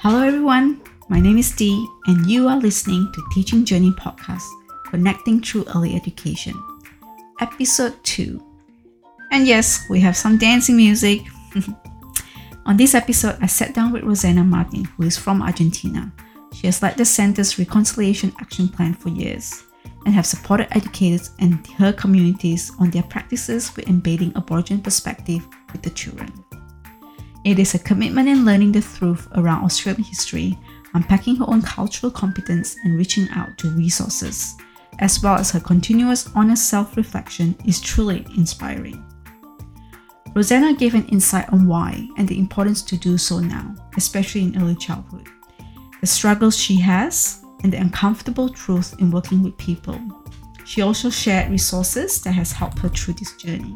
Hello, everyone. My name is Dee, and you are listening to Teaching Journey Podcast, connecting through early education, episode 2. And yes, we have some dancing music. On this episode, I sat down with Rosana Martin, who is from Argentina. She has led the center's Reconciliation Action Plan for years and have supported educators and her communities on their practices with embedding Aboriginal perspective with the children. It is a commitment in learning the truth around Australian history, unpacking her own cultural competence, and reaching out to resources, as well as her continuous honest self reflection, is truly inspiring. Rosana gave an insight on why and the importance to do so now, especially in early childhood, the struggles she has, and the uncomfortable truth in working with people. She also shared resources that has helped her through this journey.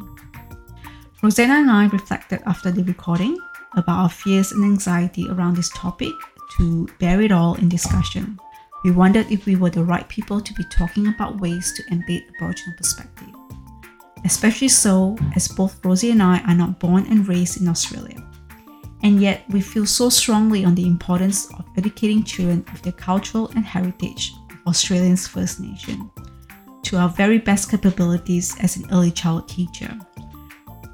Rosana and I reflected after the recording about our fears and anxiety around this topic to bear it all in discussion. We wondered if we were the right people to be talking about ways to embed Aboriginal perspective. Especially so, as both Rosie and I are not born and raised in Australia. And yet, we feel so strongly on the importance of educating children of their cultural and heritage of Australians First Nation to our very best capabilities as an early child teacher.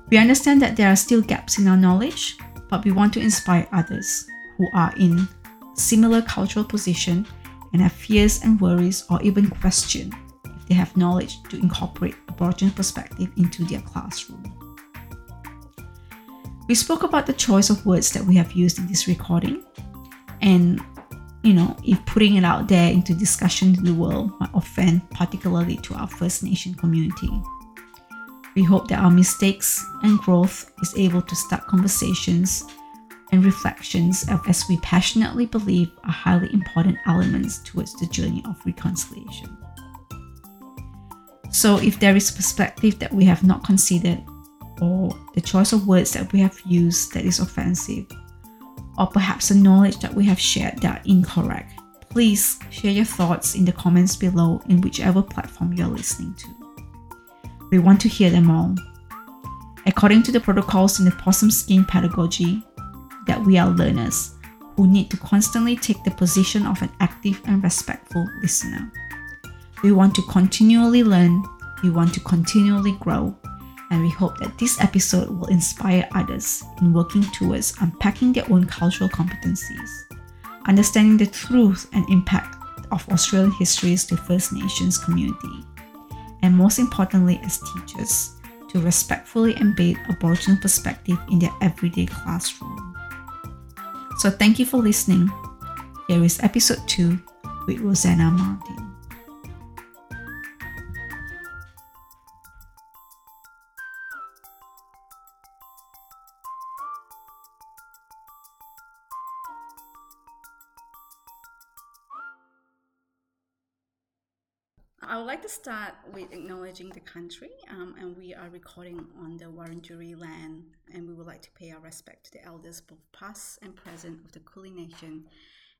We understand that there are still gaps in our knowledge, but we want to inspire others who are in similar cultural position and have fears and worries or even question if they have knowledge to incorporate Aboriginal perspective into their classroom. We spoke about the choice of words that we have used in this recording and you know, if putting it out there into discussion in the world might offend particularly to our First Nation community. We hope that our mistakes and growth is able to start conversations and reflections as we passionately believe are highly important elements towards the journey of reconciliation. So if there is a perspective that we have not considered or the choice of words that we have used that is offensive, or perhaps the knowledge that we have shared that are incorrect, please share your thoughts in the comments below in whichever platform you're listening to. We want to hear them all. According to the protocols in the possum skin pedagogy, that we are learners who need to constantly take the position of an active and respectful listener. We want to continually learn, we want to continually grow, and we hope that this episode will inspire others in working towards unpacking their own cultural competencies, understanding the truth and impact of Australian histories to First Nations community, and most importantly, as teachers, to respectfully embed Aboriginal perspective in their everyday classroom. So, thank you for listening. Here is episode 2 with Rosana Martin. To start with acknowledging the country, um, and we are recording on the Wurundjeri land, and we would like to pay our respect to the elders, both past and present, of the Kulin Nation,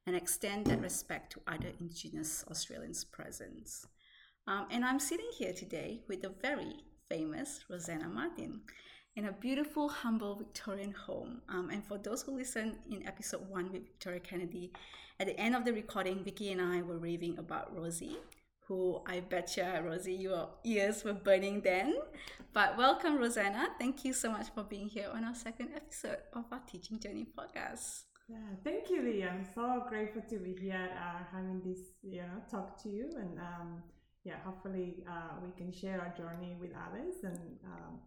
and extend that respect to other Indigenous Australians present. Um, and I'm sitting here today with the very famous Rosana Martin in a beautiful, humble Victorian home. Um, and for those who listened in episode one with Victoria Kennedy, at the end of the recording, Vicky and I were raving about Rosie who I betcha, Rosie, your ears were burning then. But welcome, Rosana. Thank you so much for being here on our second episode of our Teaching Journey podcast. Yeah, thank you, Lee. I'm so grateful to be here uh, having this, you know, talk to you. And um, yeah, hopefully uh, we can share our journey with others and um,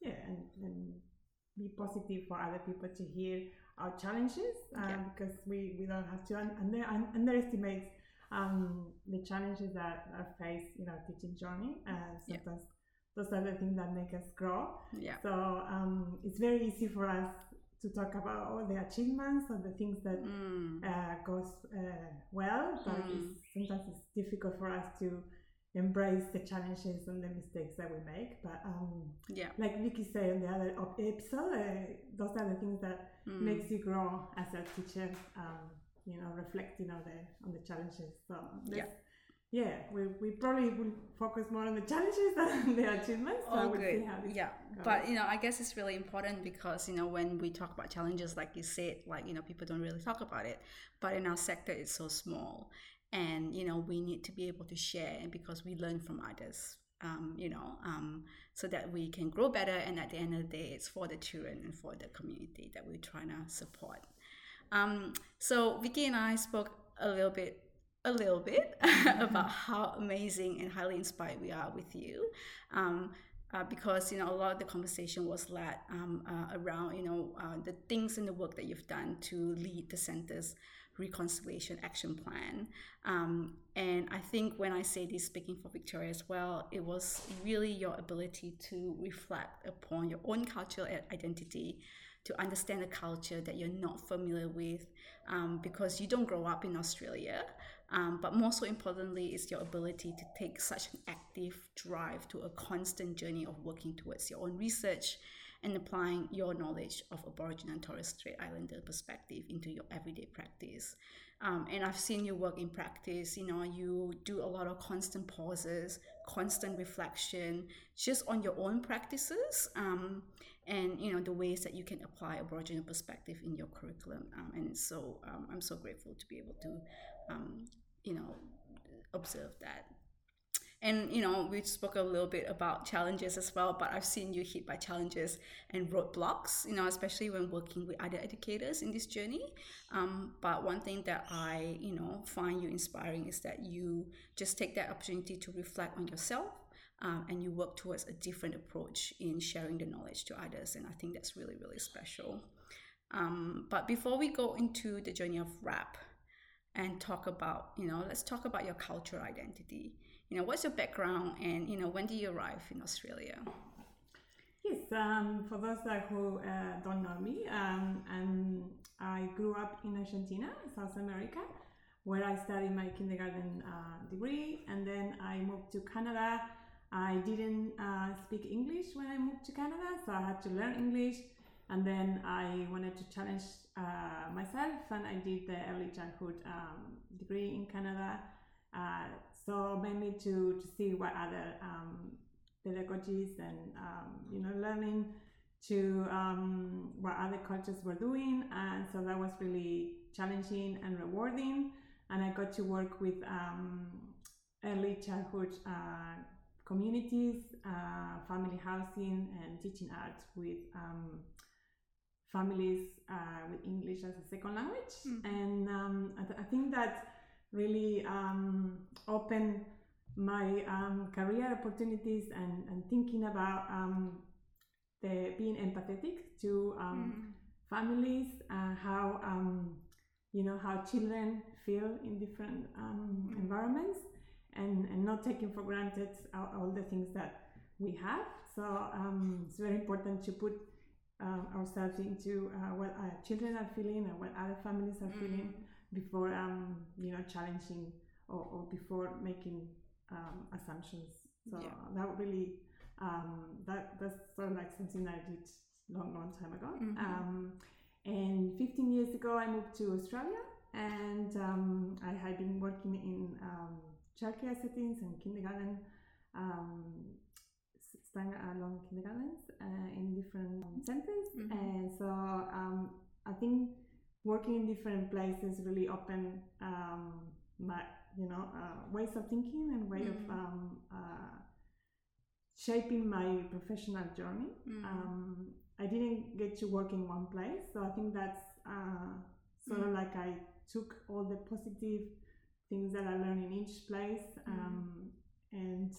yeah, and, and be positive for other people to hear our challenges uh, yeah. because we, we don't have to un- under, un- underestimate um, the challenges that are faced in our teaching journey. And sometimes yeah. those are the things that make us grow. Yeah. So um, it's very easy for us to talk about all the achievements and the things that mm. uh, goes uh, well, but mm. it's, sometimes it's difficult for us to embrace the challenges and the mistakes that we make. But um, yeah, like Vicky said in the other episode, uh, those are the things that mm. makes you grow as a teacher. Um, you know reflecting on the on the challenges so yeah yeah, we, we probably will focus more on the challenges than the achievements. So Oh, good. Yeah, goes. but you know, I guess it's really important because you know when we talk about challenges, like you said, like you know, people don't really talk about it. But in our sector, it's so small, and you know, we need to be able to share, and because we learn from others, um, you know, um, so that we can grow better. And at the end of the day, it's for the children and for the community that we're trying to support. Um, so Vicky and I spoke a little bit, a little bit about how amazing and highly inspired we are with you, um, uh, because you know a lot of the conversation was led um, uh, around you know uh, the things and the work that you've done to lead the center's reconciliation action plan. Um, and I think when I say this, speaking for Victoria as well, it was really your ability to reflect upon your own cultural identity to understand a culture that you're not familiar with um, because you don't grow up in Australia. Um, but more so importantly, is your ability to take such an active drive to a constant journey of working towards your own research and applying your knowledge of Aboriginal and Torres Strait Islander perspective into your everyday practice. Um, and I've seen you work in practice. You know, you do a lot of constant pauses, constant reflection, just on your own practices, um, and you know the ways that you can apply Aboriginal perspective in your curriculum. Um, and so um, I'm so grateful to be able to, um, you know, observe that. And you know, we spoke a little bit about challenges as well, but I've seen you hit by challenges and roadblocks, you know, especially when working with other educators in this journey. Um, but one thing that I, you know, find you inspiring is that you just take that opportunity to reflect on yourself um, and you work towards a different approach in sharing the knowledge to others. And I think that's really, really special. Um, but before we go into the journey of RAP and talk about, you know, let's talk about your cultural identity. You know, what's your background and, you know, when did you arrive in Australia? Yes, um, for those who uh, don't know me, um, I grew up in Argentina, South America, where I studied my kindergarten uh, degree, and then I moved to Canada. I didn't uh, speak English when I moved to Canada, so I had to learn English, and then I wanted to challenge uh, myself, and I did the early childhood um, degree in Canada. Uh, so mainly to, to see what other um, pedagogies and um, you know learning to um, what other cultures were doing. And so that was really challenging and rewarding. And i got to work with um, early childhood uh, communities uh, family housing and teaching art with um, families uh, with english as a second language Mhm. and um, I, th- I think that really um, opened my um, career opportunities and, and thinking about um, the being empathetic to um, families, uh, how um, you know how children feel in different um, Mm. environments, and, and not taking for granted all, all the things that we have. So um, it's very important to put um, ourselves into uh, what our children are feeling and what other families are feeling before um, you know challenging or, or before making um, assumptions. So Yeah. that really um, that that's sort of like something that I did long long time ago. Mhm. Um, and 15 years ago, I moved to Australia, and um, I had been working in um, childcare settings and kindergarten. Um, s- standalone kindergartens uh, in different um, centers, Mhm. and so um, I think working in different places really opened um, my you know uh, ways of thinking and way of Mhm. um, uh, shaping my professional journey. Mhm. Um, I didn't get to work in one place, so I think that's uh, sort of like I took all the positive things that I learned in each place um, and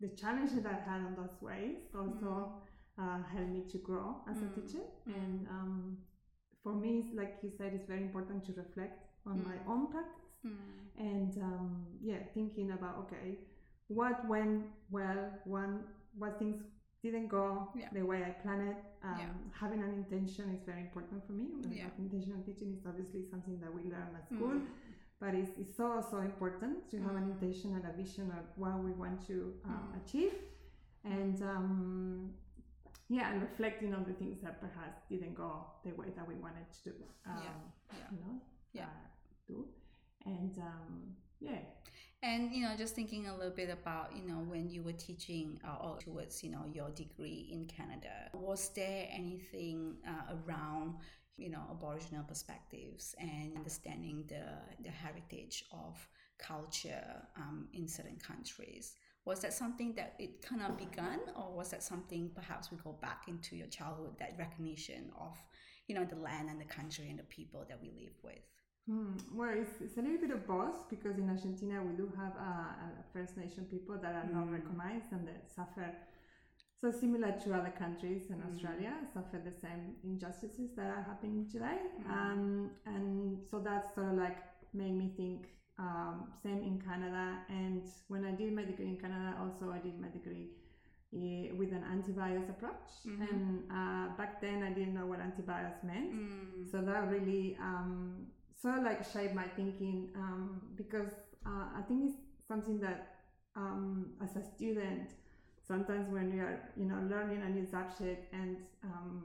the challenge that I had on those ways also uh, helped me to grow as a teacher. And um, for me, like you said, it's very important to reflect on my Mm. own practice and um, yeah, thinking about okay, what went well, one what things didn't go Yeah. the way I planned it. Um, Yeah. Having an intention is very important for me. And Yeah. Intentional teaching is obviously something that we learn at school, Mm. But it's, it's so so important to have an Mm. intention and a vision of what we want to um, achieve, and um, yeah, and reflecting on the things that perhaps didn't go the way that we wanted to do. Um, Yeah. You know, Yeah. uh, do, and um, yeah. And you know, just thinking a little bit about you know when you were teaching uh, or towards you know your degree in Canada, was there anything uh, around you know Aboriginal perspectives and understanding the the heritage of culture um, in certain countries? Was that something that it kind of begun, or was that something perhaps we go back into your childhood that recognition of you know the land and the country and the people that we live with? Hmm. Well, it's, it's, a little bit of both because in Argentina we do have uh, First Nation people that are mm. not recognized and that suffer. So similar to other countries in mm. Australia, suffer the same injustices that are happening today, mm. um, and so that's sort of like made me think. Um, same in Canada, and when I did my degree in Canada, also I did my degree uh, with an anti-bias approach, mm-hmm. and uh, back then I didn't know what anti-bias meant, mm. so that really um, sort of like shaped my thinking um, because uh, I think it's something that um, as a student sometimes when you are you know learning a new subject and um,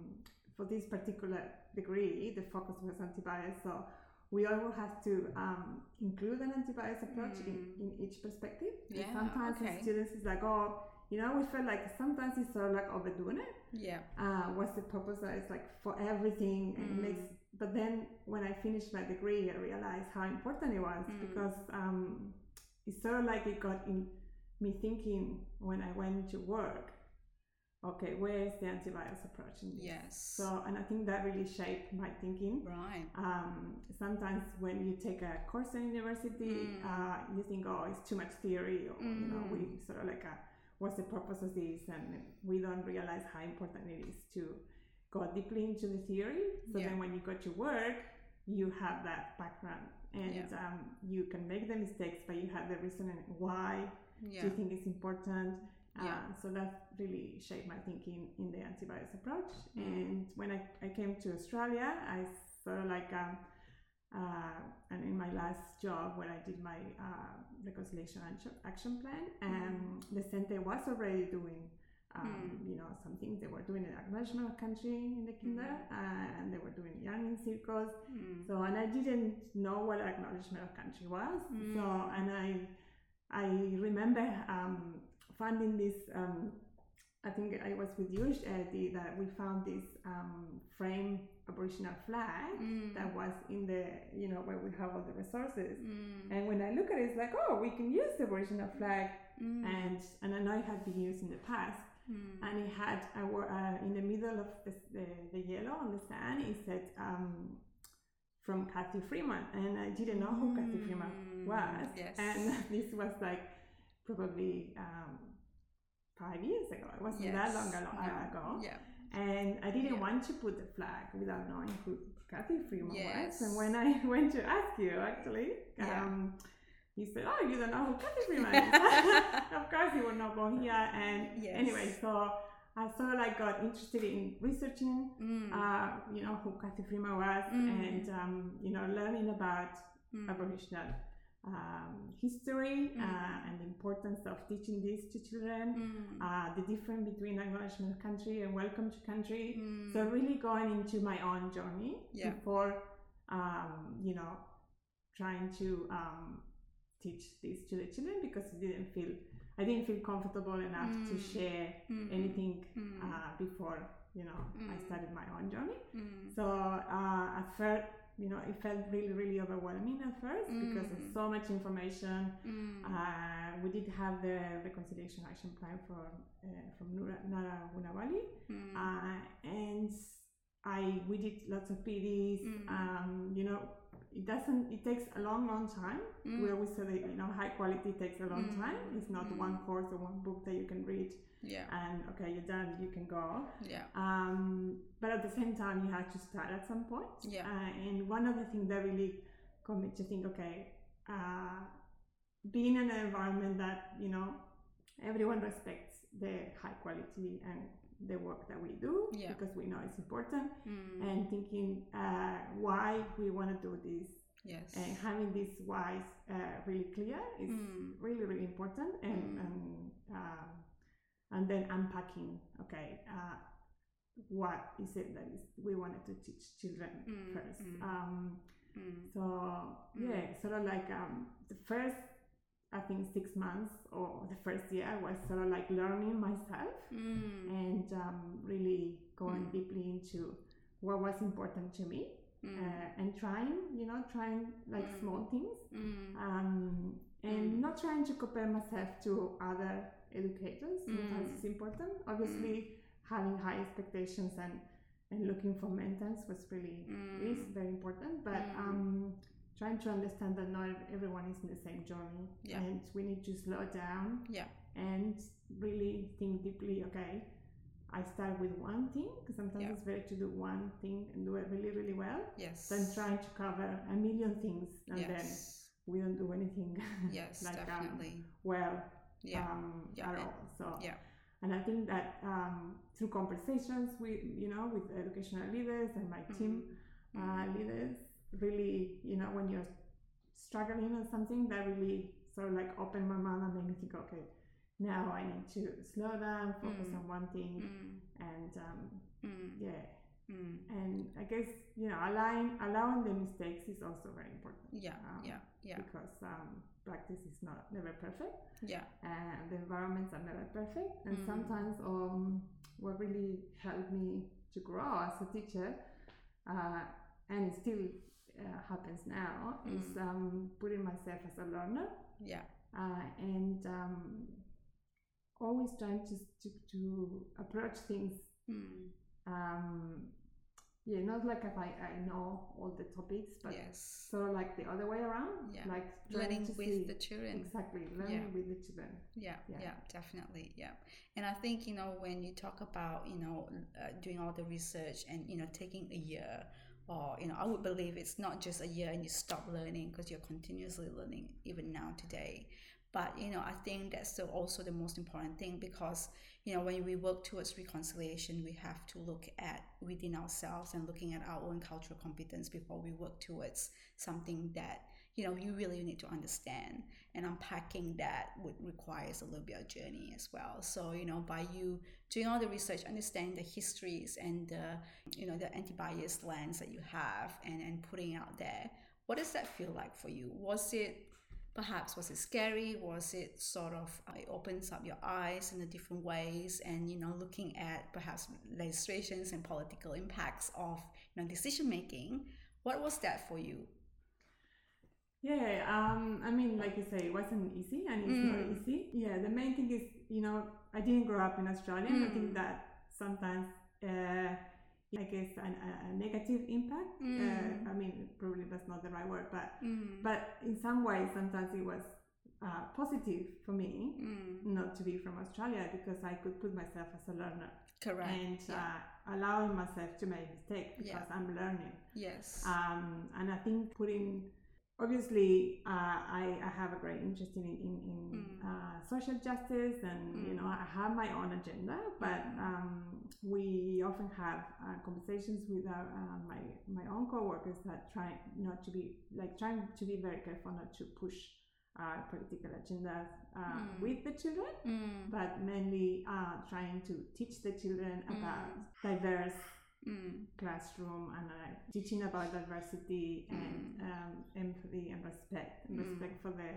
for this particular degree the focus was anti-bias so we always have to um, include an anti-bias approach mm. in, in each perspective yeah, sometimes okay. students is like oh you know we feel like sometimes it's sort of like overdoing it yeah uh, what's the purpose it's like for everything and Mm. it makes but then when I finished my degree, I realized how important it was Mm. because um, it's sort of like it got in me thinking when I went to work. Okay, where is the anti-bias approach in this? Yes. So, and I think that really shaped my thinking. right. Um, sometimes when you take a course in university, Mm. uh, you think, oh, it's too much theory, or you know, Mm. we sort of like, a, what's the purpose of this? And we don't realize how important it is to go deeply into the theory. So Yeah. then when you go to work, you have that background and Yeah. um, you can make the mistakes, but you have the reason why Yeah. do you think it's important. Yeah. Uh, so that really shaped my thinking in the anti-bias approach. Mm. And when I, I came to Australia, I sort of like, um, uh, and in my last job when I did my uh, reconciliation action, plan, um, the center was already doing um, you know, some things they were doing an acknowledgement of country in the kinder, uh, and they were doing learning circles. Mm. So, and I didn't know what acknowledgement of country was. So, Mm. and I, I remember um, finding this. Um, I think I was with you, Eddie, that we found this um, frame Aboriginal flag Mm. that was in the, you know, where we have all the resources. Mm. And when I look at it, it's like, oh, we can use the Aboriginal flag, Mm. and and I know it had been used in the past Mm. and it had uh, in the middle of the, the, the yellow on the sand it said um, from Cathy Freeman and I didn't know who Cathy Freeman Mm, was yes. and this was like probably um, five years ago it wasn't Yes. that long ago, Yeah. ago. Yeah. and I didn't Yeah. want to put the flag without knowing who Cathy Freeman Yes. was and when I went to ask you actually Yeah. um, you said oh you don't know who Cathy Freeman is of course you would not go here and Yes. anyway so I sort of like got interested in researching Mm. uh, you know who Cathy Freeman was Mm. and um, you know learning about Mm. Aboriginal um, history Mm. uh, and the importance of teaching this to children Mm. uh, the difference between acknowledgement country and welcome to country Mm. so really going into my own journey Yeah. before um, you know trying to um, teach this to the children because I didn't feel I didn't feel comfortable enough to Mm. share Mm. anything Mm. uh, before you know I Mm. started my own journey. Mm. So uh, at first, you know, it felt really really overwhelming at first because Mm. there's so much information. Mm. Uh, we did have the reconciliation action plan for uh, from Nara Gunawali, Mm. uh, and I we did lots of PDs. Mm. Um, you know, it doesn't. It takes a long, long time. Mm. We always say that you know high quality takes a long Mm. time. It's not Mm. one course or one book that you can read Yeah. and okay, you're done. You can go. Yeah. Um, but at the same time, you have to start at some point. Yeah. Uh, and one of the things that really got me to think, okay, uh, being in an environment that you know everyone respects the high quality and the work that we do Yeah. because we know it's important Mm. and thinking uh, why we want to do this yes. and having these whys uh, really clear is Mm. really really important and Mm. and um, and then unpacking okay uh, what is it that is we wanted to teach children Mm, first mm. um, Mm. so yeah sort of like um, the first I think six months or the first year I was sort of like learning myself Mm. and um, really going Mm. deeply into what was important to me Mm. uh, and trying, you know, trying like Mm. small things Mm. um, and Mm. not trying to compare myself to other educators. Sometimes it's important. Obviously, having high expectations and and looking for mentors was really is very important. But um, trying to understand that not everyone is in the same journey, Yeah. and we need to slow down Yeah. and really think deeply. Okay. I start with one thing because sometimes Yeah. it's better to do one thing and do it really, really well Yes. than trying to cover a million things and then we don't do anything Yes. like, um, definitely. well yeah. um, Yeah, at all. So yeah. and I think that um, through conversations with you know with educational leaders and my team Mm. uh, leaders, really you know when you're struggling on something, that really sort of like opened my mind and made me think, okay, now I need to slow down, focus Mm. on one thing, Mm. and um, Mm. yeah. Mm. And I guess you know allowing allowing the mistakes is also very important Yeah. Um, Yeah. Yeah. because um, practice is not never perfect Yeah. and the environments are never perfect. And Mm. sometimes, um, what really helped me to grow as a teacher, uh, and still uh, happens now, is Mm. um, putting myself as a learner Yeah. uh, and um, always trying to, to, to approach things. Mm. Um, yeah, not like if I, I know all the topics, but yes. sort of like the other way around. Yeah. Like Learning with see the children. exactly learning with the children. Yeah, Yeah. yeah, definitely, yeah. And I think you know when you talk about you know uh, doing all the research and you know taking a year, or you know I would believe it's not just a year and you stop learning because you're continuously learning even now today. But you know I think that's still also the most important thing because you know when we work towards reconciliation, we have to look at within ourselves and looking at our own cultural competence before we work towards something that you know you really need to understand and unpacking that would requires a little bit of journey as well. So you know by you doing all the research understanding the histories and the you know the anti-bias lens that you have and and putting out there what does that feel like for you? Was it perhaps was it scary? Was it sort of uh, it opens up your eyes in a different ways and you know looking at perhaps legislations and political impacts of you know decision making what was that for you Yeah, um, I mean, like you say, it wasn't easy, and it's not Mm. easy. Yeah, the main thing is, you know, I didn't grow up in Australia. and I Mm. think that sometimes, uh, I guess, an, a, negative impact. Mm. Uh, I mean, probably that's not the right word, but mm. but in some ways, sometimes it was uh, positive for me Mm. not to be from Australia because I could put myself as a learner correct and yeah. uh, allowing myself to make mistakes because I'm learning. yes Um, and I think putting, obviously, uh, I, I have a great interest in, in, in Mm. uh, social justice and, you Mm. know, I have my own agenda, but Mm. um, we often have uh, conversations with our, uh, my, my own coworkers that try not to be, like, trying to be very careful not to push uh, political agendas uh, Mm. with the children, mm. but mainly uh, trying to teach the children about diverse Mm. classroom and uh, teaching about diversity and um, empathy and respect and Mm. respect for the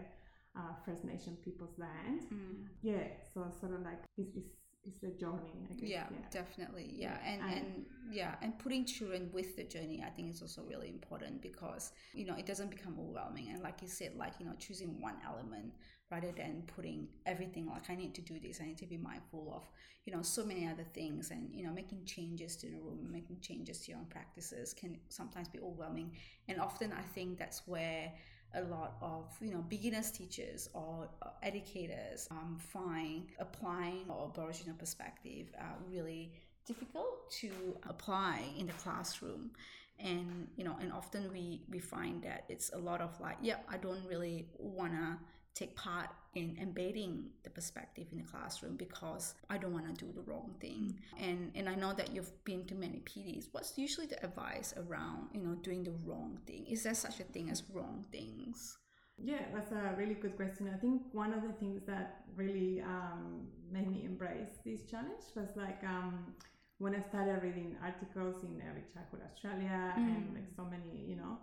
uh, First Nation people's land. Mm. Yeah, so sort of like it's, it's, it's a journey, I guess. yeah, definitely yeah Yeah, and, and- and yeah and putting children with the journey i think is also really important because you know it doesn't become overwhelming and like you said like you know choosing one element rather than putting everything like i need to do this i need to be mindful of you know so many other things. And you know making changes to the room making changes to your own practices can sometimes be overwhelming. And often i think that's where a lot of you know beginners teachers or educators um, find applying or aboriginal perspective uh, really difficult to apply in the classroom. And you know and often we we find that it's a lot of like yeah i don't really want to take part in embedding the perspective in the classroom because i don't want to do the wrong thing and and i know that you've been to many pds what's usually the advice around you know doing the wrong thing is there such a thing as wrong things Yeah, that's a really good question. I think one of the things that really um, made me embrace this challenge was like um, when I started reading articles in Early Childhood Australia and Mm. like so many, you know,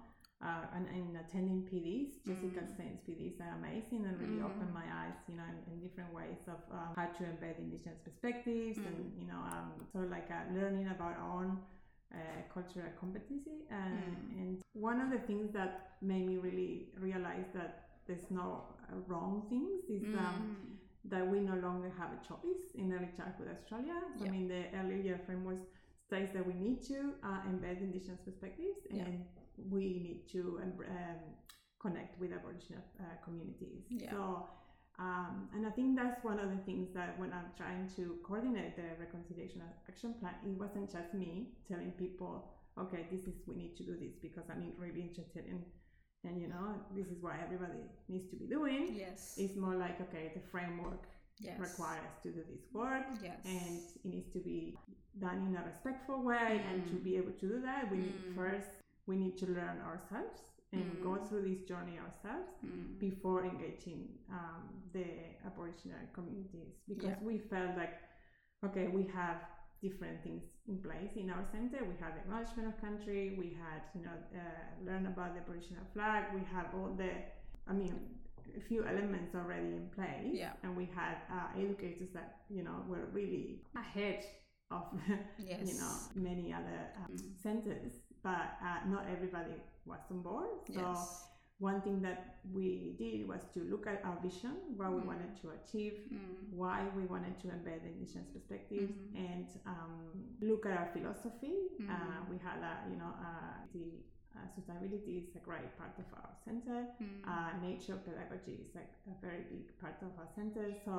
uh, and, and attending PDs, Jessica Mm. Staines PDs are amazing and really Mm. opened my eyes, you know, in, in different ways of um, how to embed indigenous perspectives and, Mm. you know, um, sort of like uh, learning about our own uh, cultural competency. And, Mm. and one of the things that made me really realize that there's no wrong things is um, Mm. that we no longer have a choice in early childhood Australia. So, Yeah. I mean, the early year framework states that we need to uh, embed Indigenous perspectives Yeah. We need to um, um, connect with Aboriginal uh, communities. Yeah. So, um, and I think that's one of the things that when I'm trying to coordinate the Reconciliation Action Plan, it wasn't just me telling people, okay, this is, we need to do this because I'm really interested in, and you know, this is what everybody needs to be doing. Yes. It's more like, okay, the framework yes. require us to do this work Yes. and it needs to be done in a respectful way and to Mm. be able to do that we need Mm. first we need to learn ourselves and go Mm. through this journey ourselves Mm. before engaging um, the aboriginal communities because Yeah. we felt like okay we have different things in place in our center we have acknowledgement of country we had you know uh, learn about the aboriginal flag we have all the i mean a few elements already in place Yeah. and we had uh, educators that you know were really ahead of Yes. you know many other um, centers but uh, not everybody was on board so Yes. one thing that we did was to look at our vision what we Mm. wanted to achieve Mm. why we wanted to embed the indigenous perspectives Mhm. and um, look at our philosophy uh, Mhm. we had a you know uh, the uh, sustainability is a great part of our center Mm. uh, nature pedagogy is like a very big part of our center. So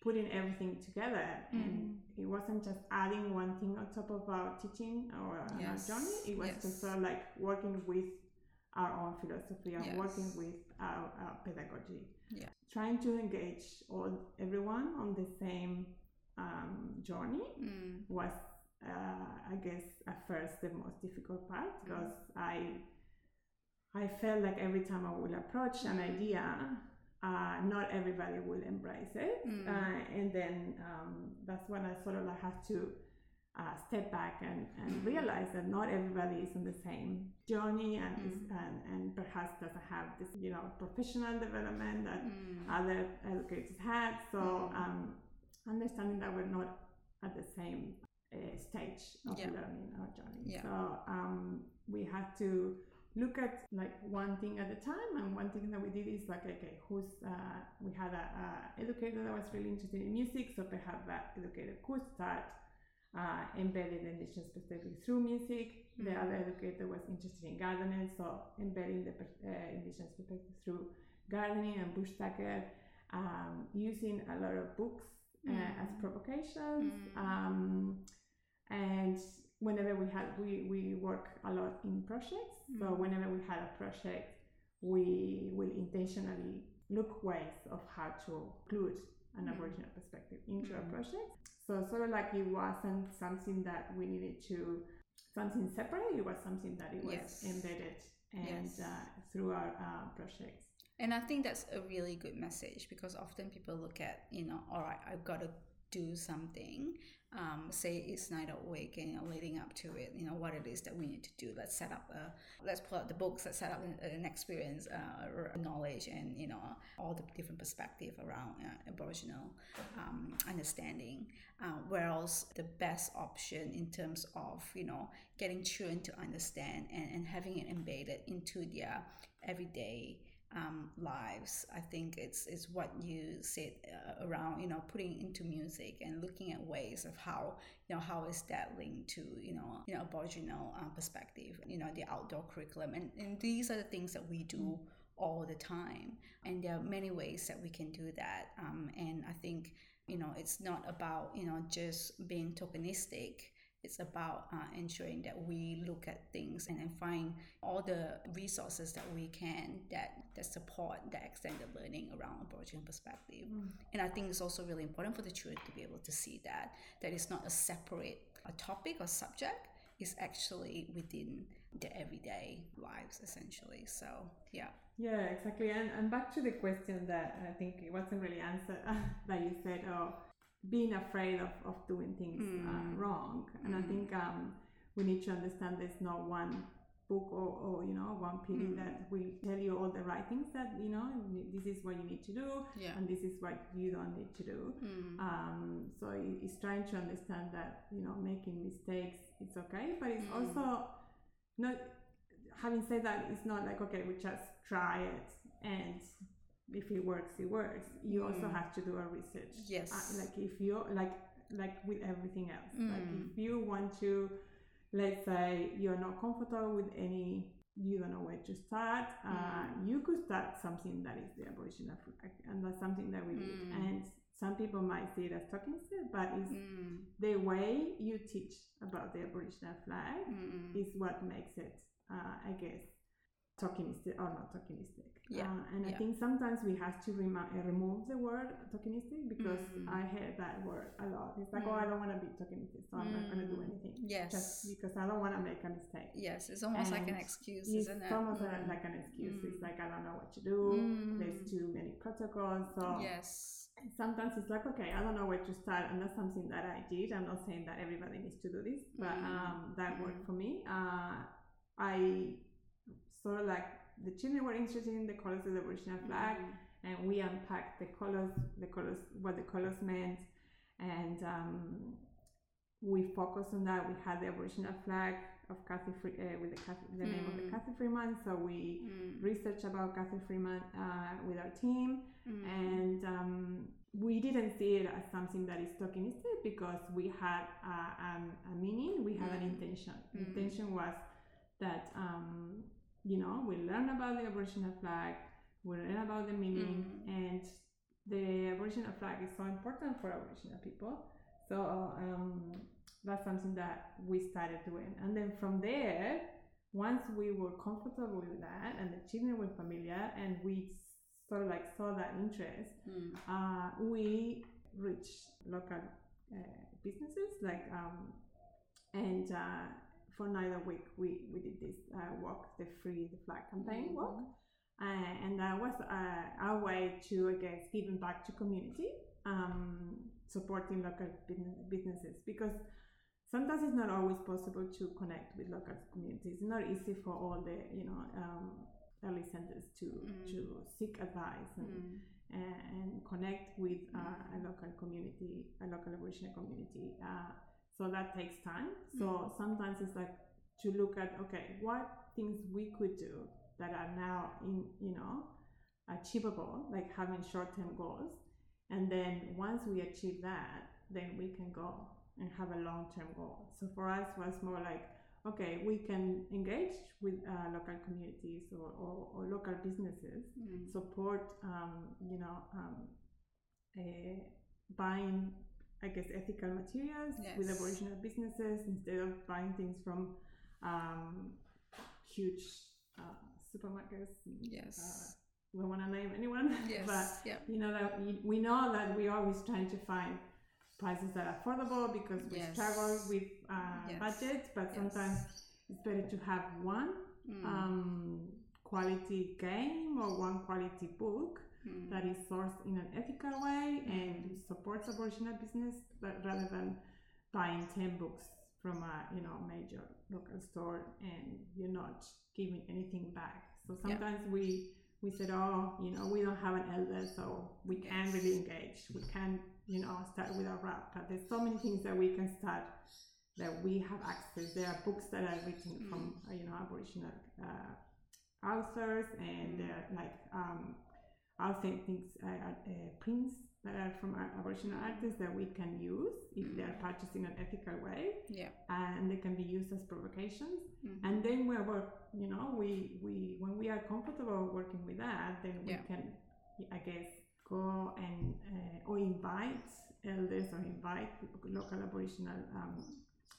putting everything together, and Mm. it wasn't just adding one thing on top of our teaching or our Yes, journey. It was yes. just sort of like working with our own philosophy and Yes. working with our, our pedagogy. Yeah. Trying to engage all everyone on the same um, journey Mm. was, uh, I guess, at first the most difficult part Mm. because I, I felt like every time I would approach an Mm. idea, uh, not everybody will embrace it, Mm. uh, and then um, that's when I sort of like have to uh, step back and, and realize that not everybody is on the same journey and, is, Mm. and and perhaps doesn't have this you know professional development that Mm. other educators had. So Mm. um, understanding that we're not at the same uh, stage of Yeah. learning our journey. Yeah. So um, we had to look at like one thing at a time, and one thing that we did is like, okay, who's uh, we had a, a educator that was really interested in music, so perhaps that educator could start. Uh, embedded indigenous perspective through music. The Mhm. other educator was interested in gardening, so embedding the uh, indigenous perspective through gardening and bush tucker, um, using a lot of books uh, as Mm. provocations. Mm. Um, and whenever we had, we, we work a lot in projects. So Mm. whenever we had a project, we will intentionally look ways of how to include an Mm. Aboriginal perspective into our Mm. project. So sort of like it wasn't something that we needed to something separate. It was something that it was Yes. embedded and Yes. uh, through our uh, projects. And I think that's a really good message because often people look at, you know, all right, I've got to do something. Um, say it's NAIDOC week and you know, leading up to it, you know, what it is that we need to do. Let's set up a, let's pull out the books, let's set up an, an experience, uh, knowledge and, you know, all the different perspective around uh, Aboriginal um, understanding. Uh, whereas the best option in terms of, you know, getting children to understand and, and having it embedded into their everyday um, lives. I think it's it's what you said uh, around you know putting into music and looking at ways of how you know how is that linked to you know you know Aboriginal uh, perspective. You know the outdoor curriculum and, and these are the things that we do all the time. And there are many ways that we can do that. Um, and I think you know it's not about you know just being tokenistic it's about uh, ensuring that we look at things and then find all the resources that we can that that support that extended learning around Aboriginal perspective. And I think it's also really important for the children to be able to see that that it's not a separate a topic or subject. It's actually within their everyday lives essentially. So yeah. Yeah, exactly. And, and back to the question that I think it wasn't really answered that you said, oh, being afraid of, of doing things uh, Mm. wrong. And I Mm. think um, we need to understand there's not one book or, or you know one PD Mm. that will tell you all the right things that you know this is what you need to do Yeah. and this is what you don't need to do Mm. um, so it's trying to understand that you know making mistakes it's okay but it's Mm. also not having said that it's not like okay we just try it and if it works it works you also Mm. have to do a research Yes. uh, like if you like like with everything else like Mm. if you want to let's say you're not comfortable with any you don't know where to start uh, Mm. you could start something that is the aboriginal flag and that's something that we did Mm. and some people might see it as tokenistic but it's Mm. the way you teach about the aboriginal flag Mm. is what makes it uh, i guess tokenistic or not tokenistic Yeah, uh, and i think sometimes we have to remi- uh, remove the word tokenistic because Mm. i heard that word a lot it's like Mm. oh i don't want to be tokenistic so i'm not going to do Mm. anything Yes. just because i don't want to make a mistake Yes, it's almost like an excuse, it's isn't it? almost a- Mm. like an excuse it's Mm. like i don't know what to do there's Mm. too many protocols so Yes. sometimes it's like okay i don't know where to start and that's something that i did i'm not saying that everybody needs to do this but Mm. um, that worked Mm. for me uh, i sort of like the children were interested in the colors of the aboriginal flag Mm. and we unpacked the colors the colors what the colors meant and um, we focused on that we had the aboriginal flag of Cathy Fre- uh, with the, Cathy, the name of the Mm. Cathy Freeman so we Mm. researched about Cathy Freeman uh, with our team Mm. and um, we didn't see it as something that is tokenistic because we had uh, um, a meaning, we had an Mm. intention. The Mm. intention was that um, you know we learn about the Aboriginal flag, we learn about the meaning, Mm. and the Aboriginal flag is so important for Aboriginal people. So um, that's something that we started doing, and then from there, once we were comfortable with that, and the children were familiar, and we sort of like saw that interest, Mm. uh, we reached local uh, businesses like um, and uh, for another week we, we did this uh, walk the free the flag campaign walk uh, and that was uh, our way to I guess giving back to community um, supporting local businesses because sometimes it's not always possible to connect with local communities it's not easy for all the you know um, early centers to Mm. to seek advice and Mm. and, and connect with uh, a local community, a local Aboriginal community. So that takes time. So Mm. sometimes it's like to look at okay, what things we could do that are now in you know achievable, like having short-term goals, and then once we achieve that, then we can go and have a long-term goal. So for us, was more like okay, we can engage with uh, local communities or, or, or local businesses Mm. support um, you know um, uh, buying I guess ethical materials with Aboriginal businesses instead of buying things from um, huge uh, supermarkets. Yes. Uh, we don't want to name anyone, Yes. but yeah. you know that we, we know that we're always trying to find prices that are affordable because we Yes. struggle with uh, Yes. budgets, but Yes. sometimes it's better to have one Mm. um, quality game or one quality book Mm. that is sourced in an ethical way and supports Aboriginal business, but rather than buying ten books from a you know major local store and you're not giving anything back. So Yeah. sometimes we we said, oh, you know, we don't have an elder, so we can't really engage. We can't, you know, start with a RAP. But there's so many things that we can start that we have access. There are books that are written Mm. from, uh, you know, Aboriginal uh, authors, and Mm. they're like um, authentic uh, uh, prints that are from our Aboriginal artists that we can use if they are purchased in an ethical way, Yeah. and they can be used as provocations. Mhm. And then we work, you know, we we when we are comfortable working with that, then we Yeah. can, I guess, go and uh, or invite elders or invite local Aboriginal um,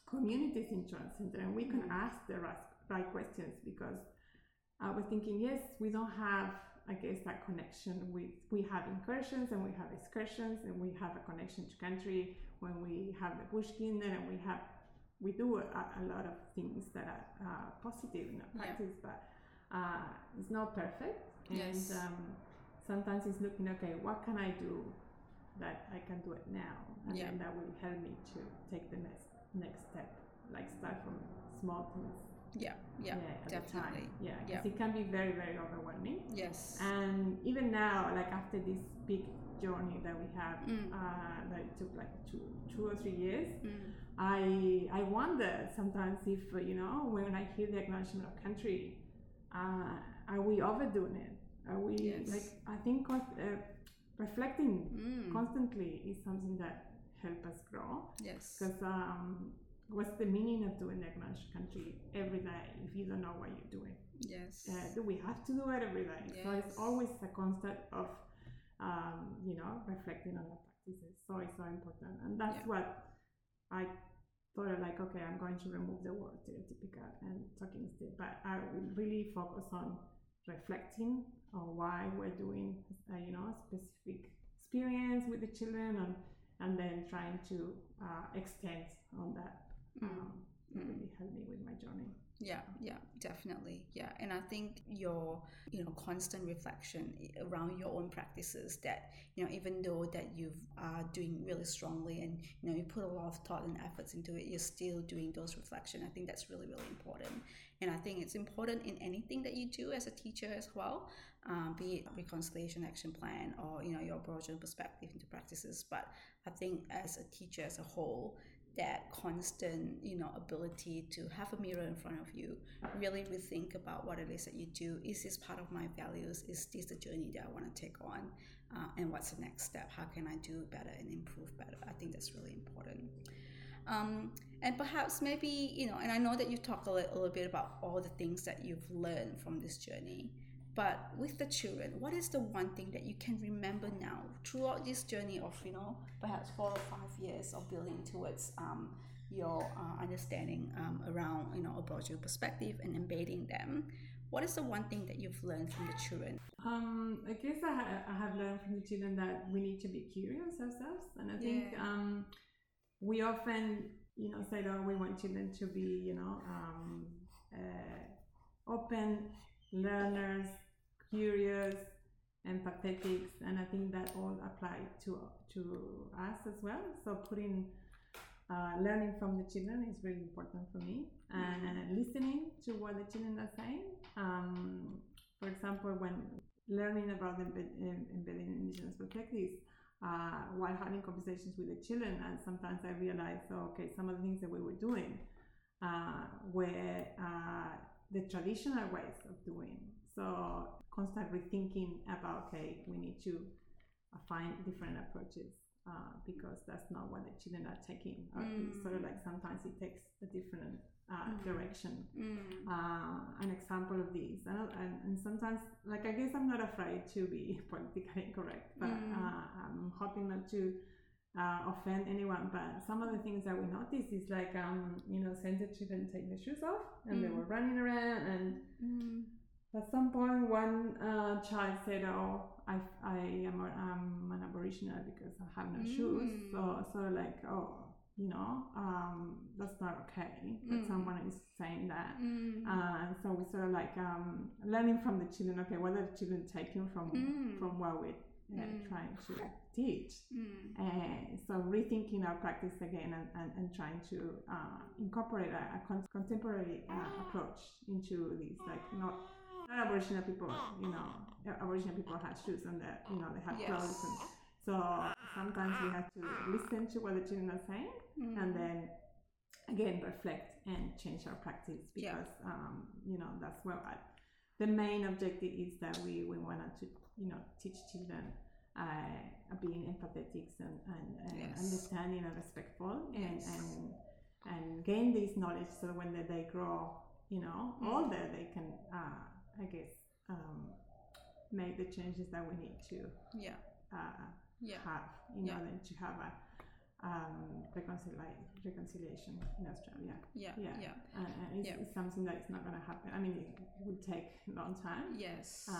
communities in our center, and we can Mhm. ask the right questions because I was thinking, yes, we don't have, I guess, that connection with. We have incursions and we have excursions, and we have a connection to country when we have the bush kinder, and we have we do a, a lot of things that are uh, positive in our Yeah. practice, but uh, it's not perfect. And Yes. um, sometimes it's looking, okay, what can I do that I can do it now, and Yeah. then that will help me to take the next next step, like start from small things Yeah, yeah, time. definitely. Yeah, Yeah. because it can be very, very overwhelming. Yes. And even now, like after this big journey that we have, Mm. uh, that it took like two, two or three years, Mm. I I wonder sometimes if you know when I hear the acknowledgement of country, uh, are we overdoing it? Are we Yes. like I think uh, reflecting Mm. constantly is something that help us grow Yes. because um, what's the meaning of doing the acknowledged country every day if you don't know what you're doing? Yes. Uh, do we have to do it every day? So it's always a constant of um, you know reflecting on the practices. So it's so important, and that's Yeah. what I thought of like okay, I'm going to remove the word stereotypical and talking instead, but I will really focus on reflecting on why we're doing uh, you know a specific experience with the children and and then trying to uh, extend on that. Mm. Really helped me with my journey. Yeah, yeah, definitely. Yeah. And I think your, you know, constant reflection around your own practices that, you know, even though that you are doing really strongly and, you know, you put a lot of thought and efforts into it, you're still doing those reflection. I think that's really, really important. And I think it's important in anything that you do as a teacher as well, um, be it reconciliation action plan or, you know, your and perspective into practices. But I think as a teacher as a whole, that constant, you know, ability to have a mirror in front of you, really rethink about what it is that you do. Is this part of my values? Is this the journey that I want to take on? Uh, and what's the next step? How can I do better and improve better? I think that's really important. Um, and perhaps maybe, you know, and I know that you talk a a little bit about all the things that you've learned from this journey. But with the children, what is the one thing that you can remember now throughout this journey of, you know, perhaps four or five years of building towards um, your uh, understanding um, around, you know, aboriginal perspective and embedding them? What is the one thing that you've learned from the children? Um, I guess I, ha- I have learned from the children that we need to be curious ourselves, and I think um, we often, you know, say that we want children to be, you know, um, uh, open learners, curious, empathetic, and I think that all apply to to us as well. So putting uh, learning from the children is very important for me, and uh, listening to what the children are saying. Um, for example, when learning about embed, em- embedding indigenous perspectives, uh, while having conversations with the children, and sometimes I realized, oh, okay, some of the things that we were doing uh, were uh, the traditional ways of doing. So constant rethinking about, okay, we need to uh, find different approaches uh, because that's not what the children are taking. It's sort of like sometimes it takes a different uh, Mm. direction Mm. uh, an example of these. And, and, and sometimes, like, I guess I'm not afraid to be politically correct, but Mm. uh, I'm hoping not to uh, offend anyone. But some of the things that we noticed is like, um, you know, center children take their shoes off and they Mm. were running around. And Mm. At some point, one uh, child said, Oh, I, I am I'm an Aboriginal because I have no shoes. Mm. So, sort of like, oh, you know, um, that's not okay that Mm. someone is saying that. Mm. Uh, and so we sort of like um, learning from the children. Okay, what are the children taking from Mm. from what we're uh, trying to teach? And so rethinking our practice again and, and, and trying to uh, incorporate a, a con- contemporary uh, approach into these, like not not Aboriginal people, you know, Aboriginal people had shoes and that you know they had Yes. clothes, and so sometimes we have to listen to what the children are saying Mm. and then again reflect and change our practice Yeah. because um, you know that's where I, the main objective is that we, we wanted to you know teach children uh, being empathetic and, and, and Yes. understanding and respectful and, Yes. and and gain this knowledge so when they, they grow you know Mm. older they can uh, I guess um, make the changes that we need to Yeah. uh, Yeah. have in Yeah. order to have a um, reconcili- reconciliation in Australia. Yeah. Yeah. Yeah. And, and it's, Yeah. it's something that is not going to happen. I mean, it will take a long time. Yes. Uh,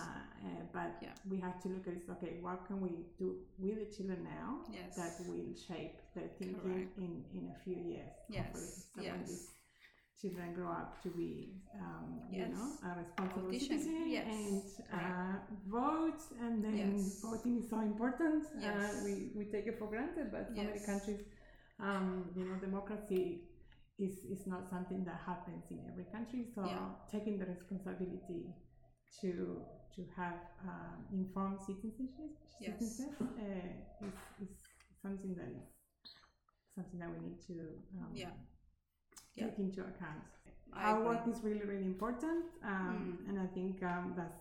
uh, but Yeah. we have to look at it. Okay, what can we do with the children now Yes. that will shape their thinking Correct. in, in a few years? Yes. So yes. Children grow up to be, um, you know, a responsible Politician, citizen yes. and uh, vote. And then Yes. voting is so important. Yes. Uh, we, we take it for granted, but so many countries, um, you know, democracy is is not something that happens in every country. So Yeah. taking the responsibility to to have um, informed citizenship, Yes. citizenship uh, is, is something that is something that we need to um, Yeah. Yeah. take into account. I Our agree. work is really really important, um, Mm. and I think um, that's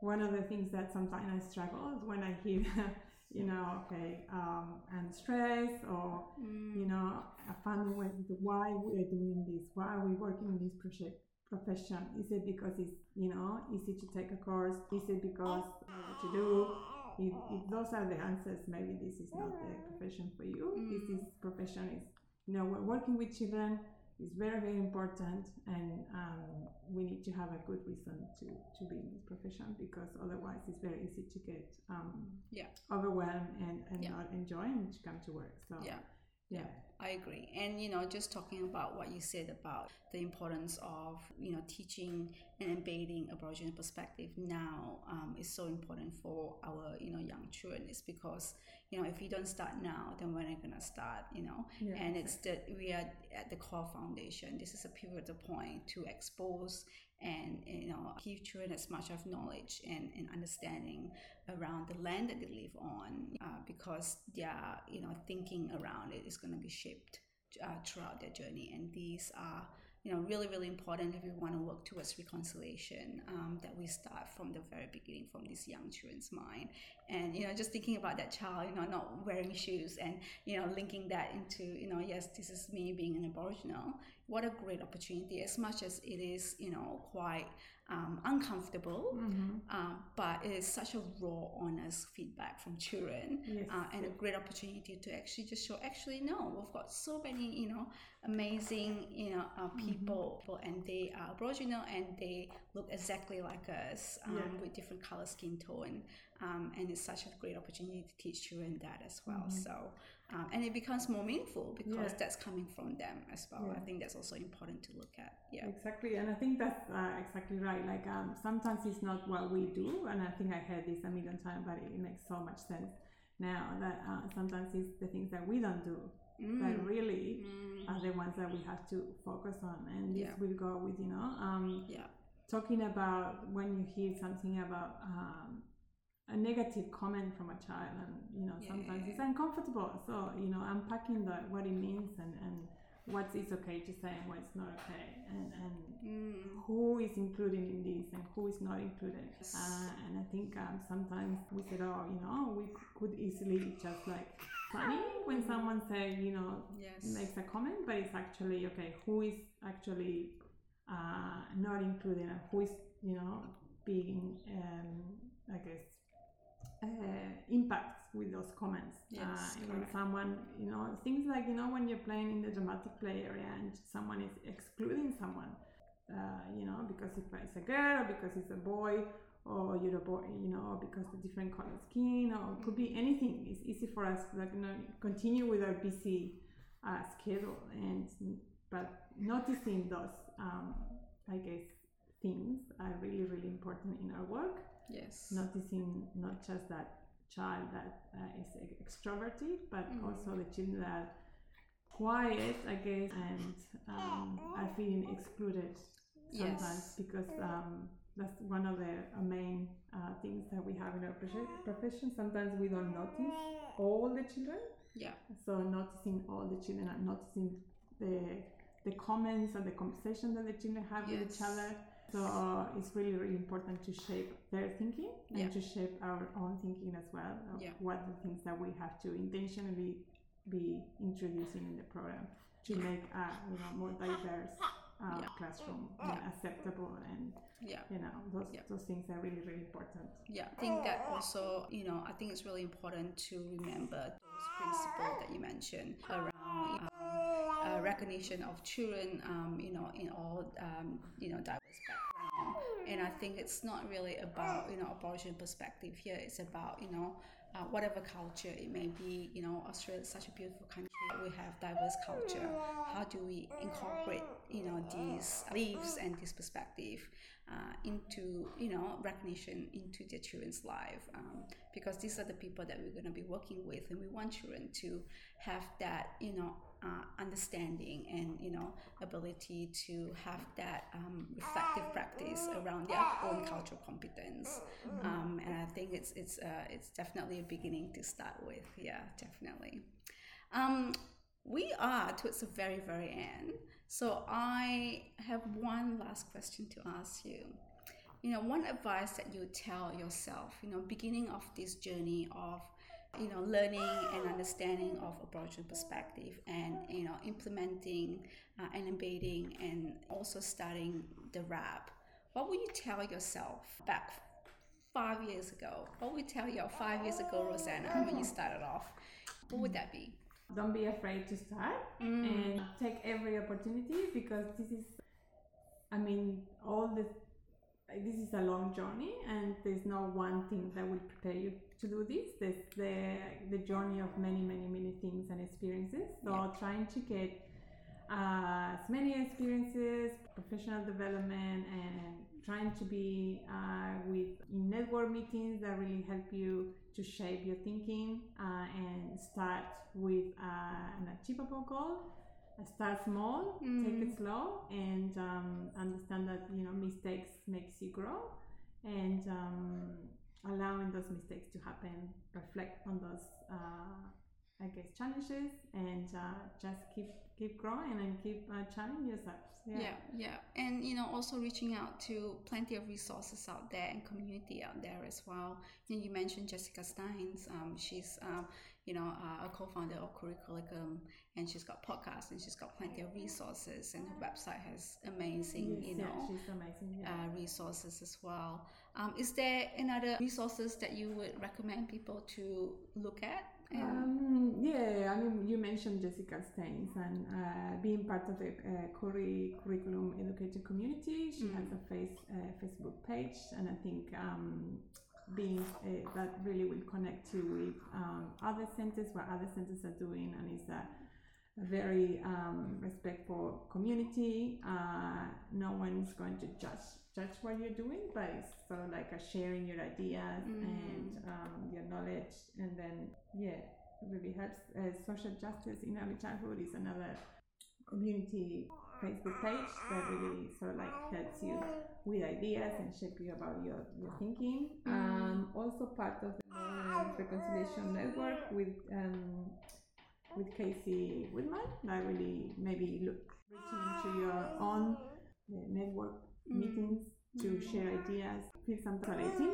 one of the things that sometimes I struggle when I hear, you know, okay, um, I'm stressed or Mm. you know, a family went why we're doing this, why are we working in this project profession? Is it because it's you know easy to take a course? Is it because what to do? If, if those are the answers, maybe this is not the profession for you. This Mm. is profession is you know we're working with children is very very important, and um, we need to have a good reason to to be in this profession because otherwise it's very easy to get um, Yeah. overwhelmed and, and Yeah. not enjoying to come to work. So Yeah. Yeah. I agree. And you know, just talking about what you said about the importance of you know teaching and embedding Aboriginal perspective now um, is so important for our you know young children. Is because you know if you don't start now, then when are gonna start? You know, Yeah, and it's that we are at the core foundation. This is a pivotal point to expose and you know give children as much of knowledge and, and understanding around the land that they live on uh, because their you know thinking around it is going to be shaped uh, throughout their journey. And these are you know really really important if we want to work towards reconciliation um, that we start from the very beginning from this young children's mind. And you know just thinking about that child you know not wearing shoes and you know linking that into you know yes this is me being an aboriginal. What a great opportunity as much as it is you know quite um, uncomfortable Mm-hmm. um, but it is such a raw honest feedback from children Yes. uh, and a great opportunity to actually just show actually no we've got so many you know amazing you know uh, Mm-hmm. people and they are aboriginal and they look exactly like us um, Yeah. with different color skin tone um, and it's such a great opportunity to teach children that as well Mhm. so um, and it becomes more meaningful because Yeah. that's coming from them as well i think that's also important to look at yeah Exactly, and I think that's uh, exactly right. Like um, sometimes it's not what we do, and I think I heard this a million times, but it makes so much sense now that uh, sometimes it's the things that we don't do that Mm. really Mm. are the ones that we have to focus on. And this Yeah. will go with you know um, yeah talking about when you hear something about um, a negative comment from a child and you know sometimes Yeah. it's uncomfortable so you know unpacking the what it means and and what is okay to say and what's not okay and and Mm. who is included in this and who is not included uh, and i think um, sometimes we said oh you know we could easily just like funny when someone say you know yes makes a comment, but it's actually okay. Who is actually uh, not included, and who is you know being, um, I guess, uh, impacts with those comments. Yes, uh, when someone, you know, things like you know when you're playing in the dramatic play area and someone is excluding someone, uh, you know, because it's a girl or because it's a boy. Or you're a boy, you know, because the different color skin, or could be anything. It's easy for us to like you know, continue with our busy uh, schedule and but noticing those um, i guess things are really really important in our work yes noticing not just that child that uh, is extroverted but Mhm. also the children that are quiet i guess and um, are feeling excluded sometimes Yes. because um, that's one of the uh, main uh, things that we have in our profession sometimes we don't notice all the children yeah so noticing all the children and noticing the the comments and the conversation that the children have with each other. So it's really really important to shape their thinking and Yeah. to shape our own thinking as well. Of Yeah. What the things that we have to intentionally be introducing in the program to make a you know more diverse uh, Yeah. classroom and acceptable and yeah you know those Yeah. those things are really really important. Yeah, I think that also, you know, I think it's really important to remember those principles that you mentioned around um, uh, recognition of children, um, you know, in all, um, you know, diverse background. And I think it's not really about, you know, Aboriginal perspective here. It's about, you know, uh, whatever culture it may be, you know, Australia is such a beautiful country. We have diverse culture. How do we incorporate, you know, these beliefs and this perspective uh, into, you know, recognition into their children's life? Um, because these are the people that we're going to be working with, and we want children to have that, you know, uh, understanding and you know ability to have that um, reflective practice around their own cultural competence. Um, and I think it's it's uh, it's definitely a beginning to start with. Yeah, definitely. Um, we are towards the very very end, so I have one last question to ask you. You know one advice that you tell yourself you know beginning of this journey of you know learning and understanding of aboriginal perspective and you know implementing uh, and embedding and also starting the RAP what would you tell yourself back five years ago? What would you tell your five years ago Rosana when you started off? What would that be don't be afraid to start Mm. and take every opportunity because this is i mean all the this is a long journey and there's no one thing that will prepare you to do this there's the the journey of many many many things and experiences so Yeah. trying to get uh, as many experiences professional development and trying to be uh, with network meetings that really help you to shape your thinking uh, and start with uh, an achievable goal. Start small take it slow and um, understand that you know mistakes makes you grow and um, allowing those mistakes to happen reflect on those uh, i guess challenges and uh, just keep keep growing and keep uh, challenging yourselves yeah. Yeah and you know also reaching out to plenty of resources out there and community out there as well. You, you mentioned jessica Staines um, she's um, you know uh, a co-founder of curriculum and she's got podcasts and she's got plenty of resources and her website has amazing Yes, you yeah, know she's amazing yeah. uh, resources as well. Um, is there another resources that you would recommend people to look at? and, Um, yeah, I mean, you mentioned Jessica Staines and uh, being part of the uh, curri- curriculum educator community. She has a face uh, Facebook page, and I think um, being uh, that really will connect you with um, other centers, what other centers are doing, and is a very um, respectful community. Uh, no one's going to judge judge what you're doing, but it's sort of like a sharing your ideas and um, your knowledge, and then yeah, it really helps. Uh, social justice in early childhood is another community Facebook page that really sort of like helps you with ideas and shape you about your, your thinking. Um, also part of the Reconciliation Network with um, with Casey Woodman. I really maybe look reaching into your own uh, network meetings to share ideas, feel some relating.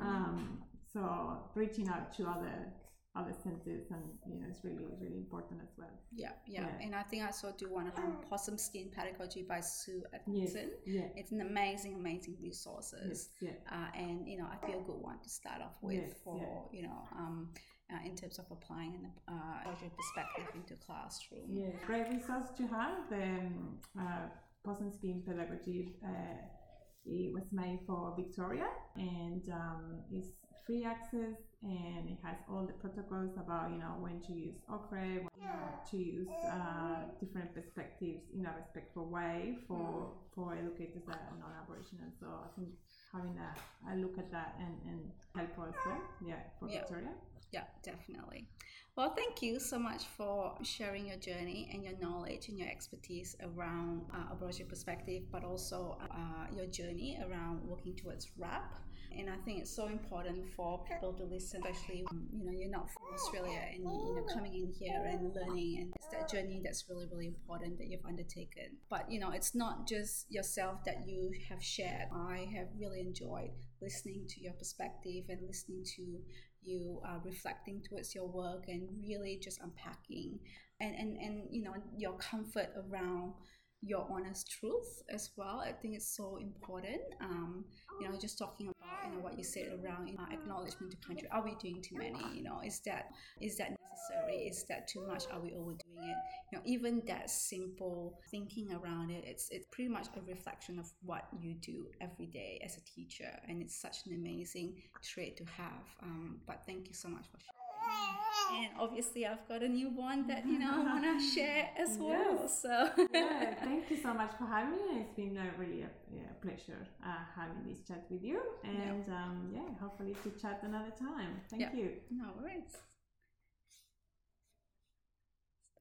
Um, so reaching out to other other centers and you know it's really really important as well. yeah, yeah Yeah. and i think i saw do one to have possum skin pedagogy by sue Yes, atkinson yeah, it's an amazing amazing resources yes, yeah. uh, and you know I feel a good one to start off with Yes, for yeah. you know um, uh, in terms of applying an uh, Azure perspective into classroom. Yeah, great resource to have. Um, uh, Skin Pedagogy uh, it was made for Victoria and um, it's free access and it has all the protocols about you know when to use ochre, when to use uh, different perspectives in a respectful way for for educators that are non-Aboriginal. So I think having a, a look at that and, and help also, yeah, for Yeah. Victoria. Yeah, definitely. Well, thank you so much for sharing your journey and your knowledge and your expertise around uh, Aboriginal perspective, but also uh, your journey around working towards RAP. And I think it's so important for people to listen, especially um, you know you're not from Australia and you know coming in here and learning, and it's that journey that's really really important that you've undertaken. But you know it's not just yourself that you have shared. I have really enjoyed listening to your perspective and listening to you uh, reflecting towards your work and really just unpacking and, and and you know your comfort around your honest truth as well. I think it's so important um, you know just talking about you know what you said around you know, acknowledgement to country. Are we doing too many? You know is that is that necessary? Is that too much? Are we overdoing it? You know even that simple thinking around it it's it's pretty much a reflection of what you do every day as a teacher. And it's such an amazing trait to have. Um, but thank you so much for sharing and obviously i've got a newborn that you know i want to share as well Yes. so yeah, thank you so much for having me. It's been a really a, yeah, pleasure uh, having this chat with you, and um, yeah, hopefully to chat another time. Thank Yeah. you. no worries